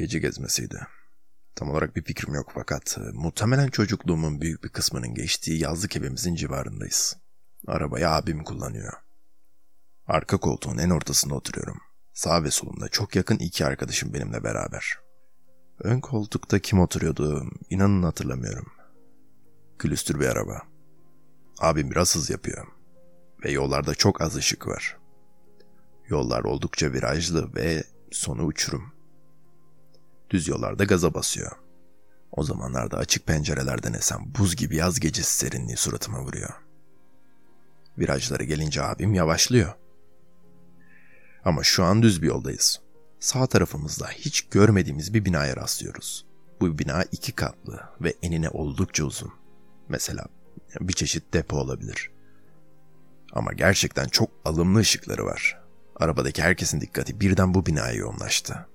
Gece gezmesiydi. Tam olarak bir fikrim yok fakat e, muhtemelen çocukluğumun büyük bir kısmının geçtiği yazlık evimizin civarındayız. Arabayı abim kullanıyor. Arka koltuğun en ortasında oturuyorum. Sağ ve solumda çok yakın iki arkadaşım benimle beraber. Ön koltukta kim oturuyordu inanın hatırlamıyorum. Külüstür bir araba. Abim biraz hız yapıyor. Ve yollarda çok az ışık var. Yollar oldukça virajlı ve sonu uçurum. Düz yollarda gaza basıyor. O zamanlarda açık pencerelerden esen buz gibi yaz gecesi serinliği suratıma vuruyor. Virajlara gelince abim yavaşlıyor. Ama şu an düz bir yoldayız. Sağ tarafımızda hiç görmediğimiz bir binaya rastlıyoruz. Bu bina iki katlı ve enine oldukça uzun. Mesela bir çeşit depo olabilir. Ama gerçekten çok alımlı ışıkları var. Arabadaki herkesin dikkati birden bu binaya yoğunlaştı.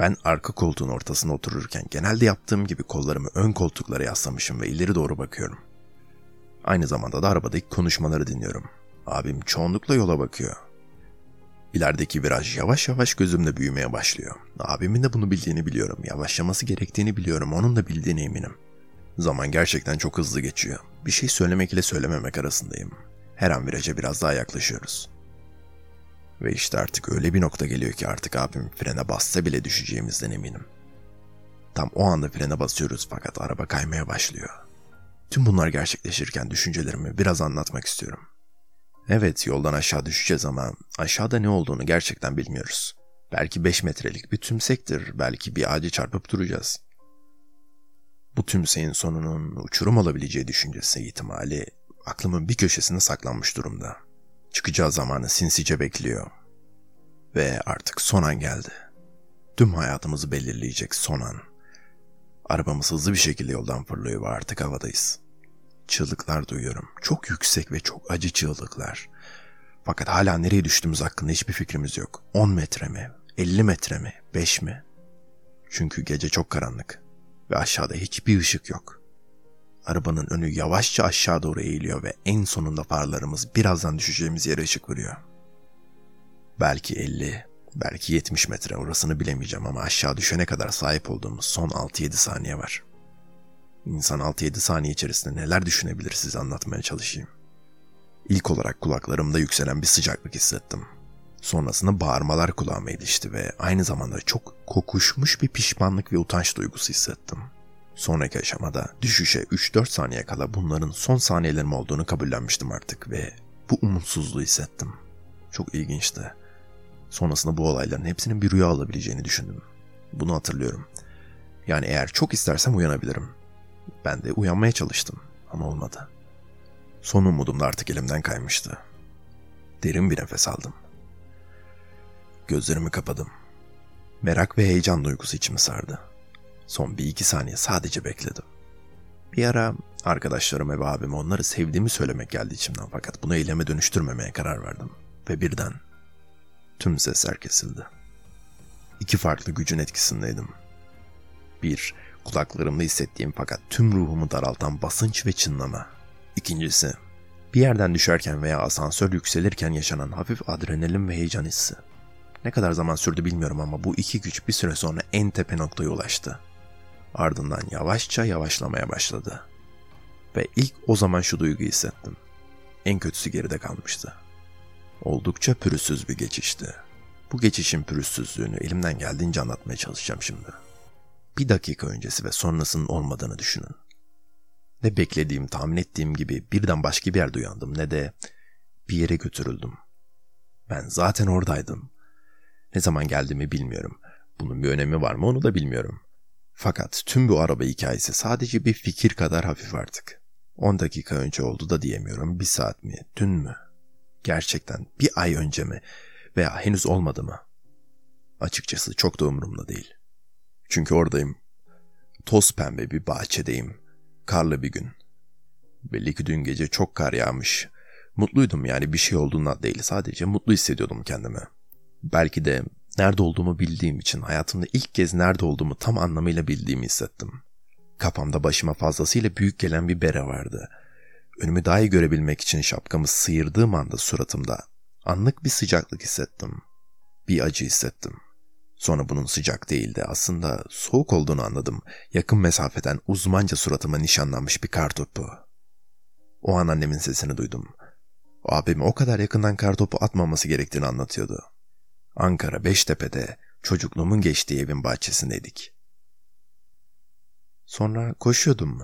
Ben arka koltuğun ortasına otururken genelde yaptığım gibi kollarımı ön koltuklara yaslamışım ve ileri doğru bakıyorum. Aynı zamanda da arabadaki konuşmaları dinliyorum. Abim çoğunlukla yola bakıyor. İlerideki viraj yavaş yavaş gözümde büyümeye başlıyor. Abimin de bunu bildiğini biliyorum. Yavaşlaması gerektiğini biliyorum. Onun da bildiğine eminim. Zaman gerçekten çok hızlı geçiyor. Bir şey söylemek ile söylememek arasındayım. Her an viraja biraz daha yaklaşıyoruz. Ve işte artık öyle bir nokta geliyor ki artık abim frene bassa bile düşeceğimizden eminim. Tam o anda frene basıyoruz fakat araba kaymaya başlıyor. Tüm bunlar gerçekleşirken düşüncelerimi biraz anlatmak istiyorum. Evet yoldan aşağı düşeceğiz ama aşağıda ne olduğunu gerçekten bilmiyoruz. Belki 5 metrelik bir tümsektir, belki bir ağacı çarpıp duracağız. Bu tümseyin sonunun uçurum olabileceği düşüncesi ihtimali aklımın bir köşesine saklanmış durumda. Çıkacağı zamanı sinsice bekliyor. Ve artık son an geldi. Tüm hayatımızı belirleyecek son an. Arabamız hızlı bir şekilde yoldan fırlıyor ve artık havadayız. Çığlıklar duyuyorum. Çok yüksek ve çok acı çığlıklar. Fakat hala nereye düştüğümüz hakkında hiçbir fikrimiz yok. 10 metre mi? 50 metre mi? 5 mi? Çünkü gece çok karanlık ve aşağıda hiçbir ışık yok. Arabanın önü yavaşça aşağı doğru eğiliyor ve en sonunda farlarımız birazdan düşeceğimiz yere ışık vuruyor. Belki 50, belki 70 metre orasını bilemeyeceğim ama aşağı düşene kadar sahip olduğumuz son 6-7 saniye var. İnsan 6-7 saniye içerisinde neler düşünebilir size anlatmaya çalışayım. İlk olarak kulaklarımda yükselen bir sıcaklık hissettim. Sonrasında bağırmalar kulağıma ilişti ve aynı zamanda çok kokuşmuş bir pişmanlık ve utanç duygusu hissettim. Sonraki aşamada düşüşe 3-4 saniye kala bunların son saniyelerim olduğunu kabullenmiştim artık ve bu umutsuzluğu hissettim. Çok ilginçti. Sonrasında bu olayların hepsinin bir rüya olabileceğini düşündüm. Bunu hatırlıyorum. Yani eğer çok istersem uyanabilirim. Ben de uyanmaya çalıştım ama olmadı. Son umudum da artık elimden kaymıştı. Derin bir nefes aldım. Gözlerimi kapadım. Merak ve heyecan duygusu içimi sardı. Son bir iki saniye sadece bekledim. Bir ara arkadaşlarıma ve abime onları sevdiğimi söylemek geldi içimden fakat bunu eyleme dönüştürmemeye karar verdim. Ve birden tüm sesler kesildi. İki farklı gücün etkisindeydim. Bir, kulaklarımda hissettiğim fakat tüm ruhumu daraltan basınç ve çınlama. İkincisi, bir yerden düşerken veya asansör yükselirken yaşanan hafif adrenalin ve heyecan hissi. Ne kadar zaman sürdü bilmiyorum ama bu iki güç bir süre sonra en tepe noktaya ulaştı. Ardından yavaşça yavaşlamaya başladı. Ve ilk o zaman şu duyguyu hissettim. En kötüsü geride kalmıştı. Oldukça pürüzsüz bir geçişti. Bu geçişin pürüzsüzlüğünü elimden geldiğince anlatmaya çalışacağım şimdi. Bir dakika öncesi ve sonrasının olmadığını düşünün. Ne beklediğim, tahmin ettiğim gibi birden başka bir yerde uyandım ne de bir yere götürüldüm. Ben zaten oradaydım. Ne zaman geldiğimi bilmiyorum. Bunun bir önemi var mı onu da bilmiyorum. Fakat tüm bu araba hikayesi sadece bir fikir kadar hafif artık. 10 dakika önce oldu da diyemiyorum. Bir saat mi? Dün mü? Gerçekten bir ay önce mi? Veya henüz olmadı mı? Açıkçası çok da umurumda değil. Çünkü oradayım. Toz pembe bir bahçedeyim. Karlı bir gün. Belli ki dün gece çok kar yağmış. Mutluydum yani bir şey olduğundan değil sadece mutlu hissediyordum kendimi. Belki de nerede olduğumu bildiğim için hayatımda ilk kez nerede olduğumu tam anlamıyla bildiğimi hissettim. Kafamda başıma fazlasıyla büyük gelen bir bere vardı. Önümü daha iyi görebilmek için şapkamı sıyırdığım anda suratımda anlık bir sıcaklık hissettim. Bir acı hissettim. Sonra bunun sıcak değildi. Aslında soğuk olduğunu anladım. Yakın mesafeden uzmanca suratıma nişanlanmış bir kartopu. O an annemin sesini duydum. Abim o kadar yakından kartopu atmaması gerektiğini anlatıyordu. Ankara Beştepe'de çocukluğumun geçtiği evin bahçesindeydik. Sonra koşuyordum.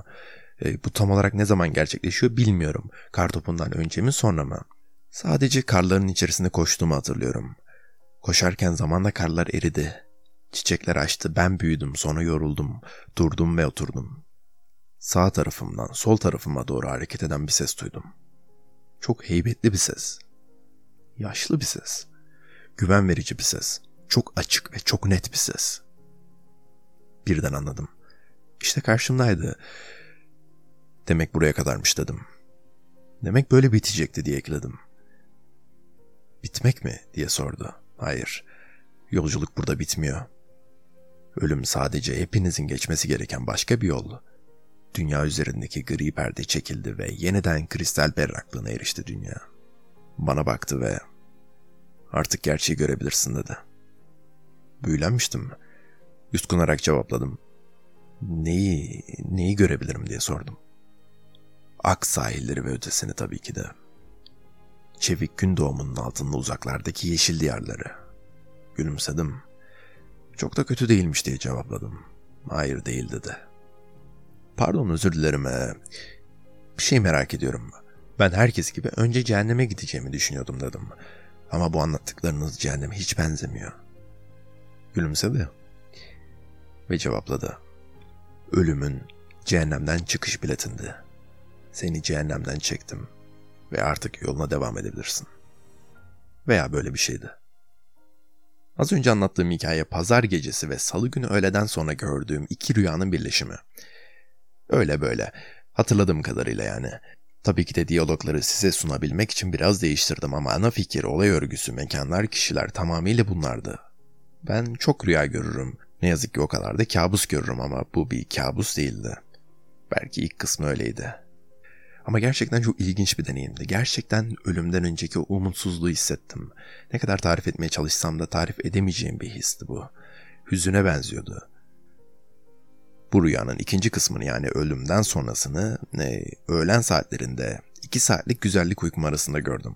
E, bu tam olarak ne zaman gerçekleşiyor bilmiyorum. Kartopundan önce mi sonra mı? Sadece karların içerisinde koştuğumu hatırlıyorum. Koşarken zamanla karlar eridi. Çiçekler açtı, ben büyüdüm, sonra yoruldum, durdum ve oturdum. Sağ tarafımdan sol tarafıma doğru hareket eden bir ses duydum. Çok heybetli bir ses. Yaşlı bir ses. Güven verici bir ses. Çok açık ve çok net bir ses. Birden anladım. İşte karşımdaydı. Demek buraya kadarmış dedim. Demek böyle bitecekti diye ekledim. Bitmek mi diye sordu. Hayır. Yolculuk burada bitmiyor. Ölüm sadece hepinizin geçmesi gereken başka bir yol. Dünya üzerindeki gri perde çekildi ve yeniden kristal berraklığına erişti dünya. Bana baktı ve artık gerçeği görebilirsin dedi. Büyülenmiştim. Yutkunarak cevapladım. Neyi, neyi görebilirim diye sordum. Ak sahilleri ve ötesini tabii ki de. Çevik gün doğumunun altında uzaklardaki yeşil diyarları. Gülümsedim. Çok da kötü değilmiş diye cevapladım. Hayır değil dedi. Pardon özür dilerim. Ee, bir şey merak ediyorum. Ben herkes gibi önce cehenneme gideceğimi düşünüyordum dedim. Ama bu anlattıklarınız cehenneme hiç benzemiyor. Gülümsedi. Ve cevapladı. Ölümün cehennemden çıkış biletindi. Seni cehennemden çektim ve artık yoluna devam edebilirsin. Veya böyle bir şeydi. Az önce anlattığım hikaye pazar gecesi ve salı günü öğleden sonra gördüğüm iki rüyanın birleşimi. Öyle böyle. Hatırladığım kadarıyla yani. Tabii ki de diyalogları size sunabilmek için biraz değiştirdim ama ana fikir, olay örgüsü, mekanlar, kişiler tamamıyla bunlardı. Ben çok rüya görürüm. Ne yazık ki o kadar da kabus görürüm ama bu bir kabus değildi. Belki ilk kısmı öyleydi. Ama gerçekten çok ilginç bir deneyimdi. Gerçekten ölümden önceki umutsuzluğu hissettim. Ne kadar tarif etmeye çalışsam da tarif edemeyeceğim bir histi bu. Hüzüne benziyordu. Bu rüyanın ikinci kısmını yani ölümden sonrasını ne, öğlen saatlerinde iki saatlik güzellik uykum arasında gördüm.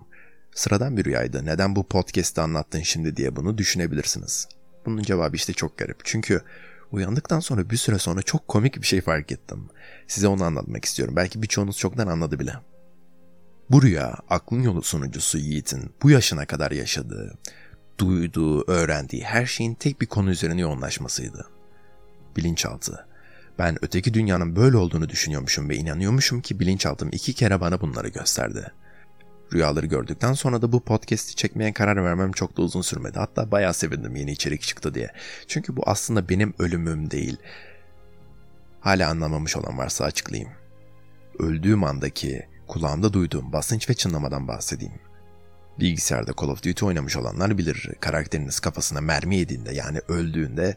Sıradan bir rüyaydı. Neden bu podcast'te anlattın şimdi diye bunu düşünebilirsiniz. Bunun cevabı işte çok garip. Çünkü uyandıktan sonra bir süre sonra çok komik bir şey fark ettim. Size onu anlatmak istiyorum. Belki birçoğunuz çoktan anladı bile. Bu rüya aklın yolu sunucusu Yiğit'in bu yaşına kadar yaşadığı, duyduğu, öğrendiği her şeyin tek bir konu üzerine yoğunlaşmasıydı. Bilinçaltı. Ben öteki dünyanın böyle olduğunu düşünüyormuşum ve inanıyormuşum ki bilinçaltım iki kere bana bunları gösterdi. Rüyaları gördükten sonra da bu podcast'i çekmeye karar vermem çok da uzun sürmedi. Hatta bayağı sevindim yeni içerik çıktı diye. Çünkü bu aslında benim ölümüm değil. Hala anlamamış olan varsa açıklayayım. Öldüğüm andaki kulağımda duyduğum basınç ve çınlamadan bahsedeyim. Bilgisayarda Call of Duty oynamış olanlar bilir. Karakteriniz kafasına mermi yediğinde yani öldüğünde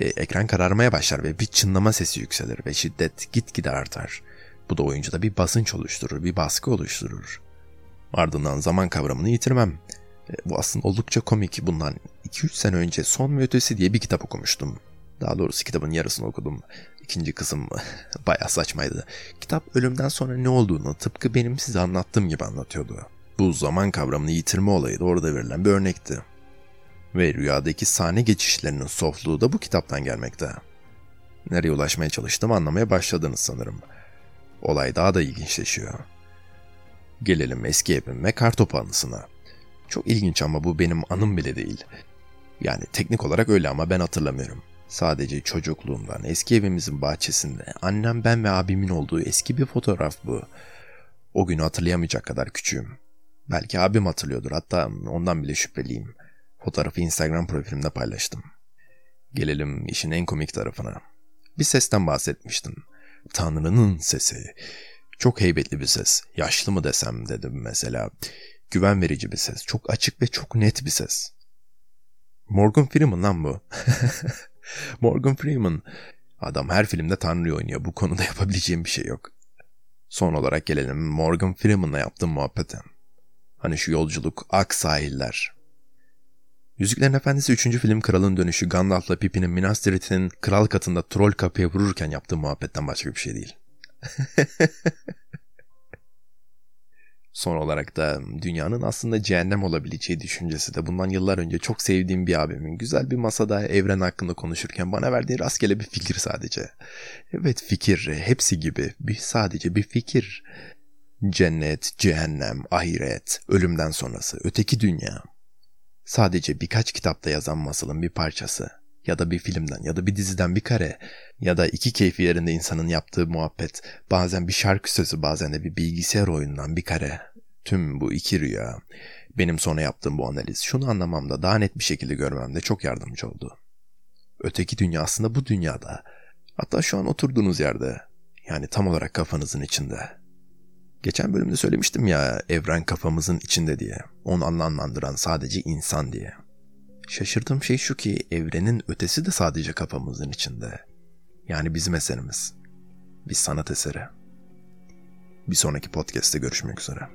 e, ekran kararmaya başlar ve bir çınlama sesi yükselir ve şiddet gitgide artar. Bu da oyuncuda bir basınç oluşturur, bir baskı oluşturur. Ardından zaman kavramını yitirmem. E, bu aslında oldukça komik. Bundan 2-3 sene önce Son ve Ötesi diye bir kitap okumuştum. Daha doğrusu kitabın yarısını okudum. İkinci kısım bayağı saçmaydı. Kitap ölümden sonra ne olduğunu tıpkı benim size anlattığım gibi anlatıyordu. Bu zaman kavramını yitirme olayı da orada verilen bir örnekti. Ve rüyadaki sahne geçişlerinin softluğu da bu kitaptan gelmekte. Nereye ulaşmaya çalıştım anlamaya başladınız sanırım. Olay daha da ilginçleşiyor. Gelelim eski evim ve kartopu anısına. Çok ilginç ama bu benim anım bile değil. Yani teknik olarak öyle ama ben hatırlamıyorum. Sadece çocukluğumdan eski evimizin bahçesinde annem ben ve abimin olduğu eski bir fotoğraf bu. O günü hatırlayamayacak kadar küçüğüm. Belki abim hatırlıyordur hatta ondan bile şüpheliyim. Fotoğrafı Instagram profilimde paylaştım. Gelelim işin en komik tarafına. Bir sesten bahsetmiştim. Tanrı'nın sesi. Çok heybetli bir ses. Yaşlı mı desem dedim mesela. Güven verici bir ses. Çok açık ve çok net bir ses. Morgan Freeman lan bu. Morgan Freeman. Adam her filmde Tanrı oynuyor. Bu konuda yapabileceğim bir şey yok. Son olarak gelelim Morgan Freeman'la yaptığım muhabbete. Hani şu yolculuk, ak sahiller. Yüzüklerin Efendisi 3. film Kralın Dönüşü Gandalf'la Pippin'in Minas Tirith'in kral katında troll kapıya vururken yaptığı muhabbetten başka bir şey değil. Son olarak da dünyanın aslında cehennem olabileceği düşüncesi de bundan yıllar önce çok sevdiğim bir abimin güzel bir masada evren hakkında konuşurken bana verdiği rastgele bir fikir sadece. Evet fikir hepsi gibi bir sadece bir fikir. Cennet, cehennem, ahiret, ölümden sonrası, öteki dünya. Sadece birkaç kitapta yazan masalın bir parçası ya da bir filmden ya da bir diziden bir kare ya da iki keyfi yerinde insanın yaptığı muhabbet bazen bir şarkı sözü bazen de bir bilgisayar oyunundan bir kare. Tüm bu iki rüya benim sonra yaptığım bu analiz şunu anlamamda daha net bir şekilde görmemde çok yardımcı oldu. Öteki dünya aslında bu dünyada. Hatta şu an oturduğunuz yerde. Yani tam olarak kafanızın içinde. Geçen bölümde söylemiştim ya evren kafamızın içinde diye. Onu anlamlandıran sadece insan diye. Şaşırdığım şey şu ki evrenin ötesi de sadece kafamızın içinde. Yani bizim eserimiz. Bir sanat eseri. Bir sonraki podcast'te görüşmek üzere.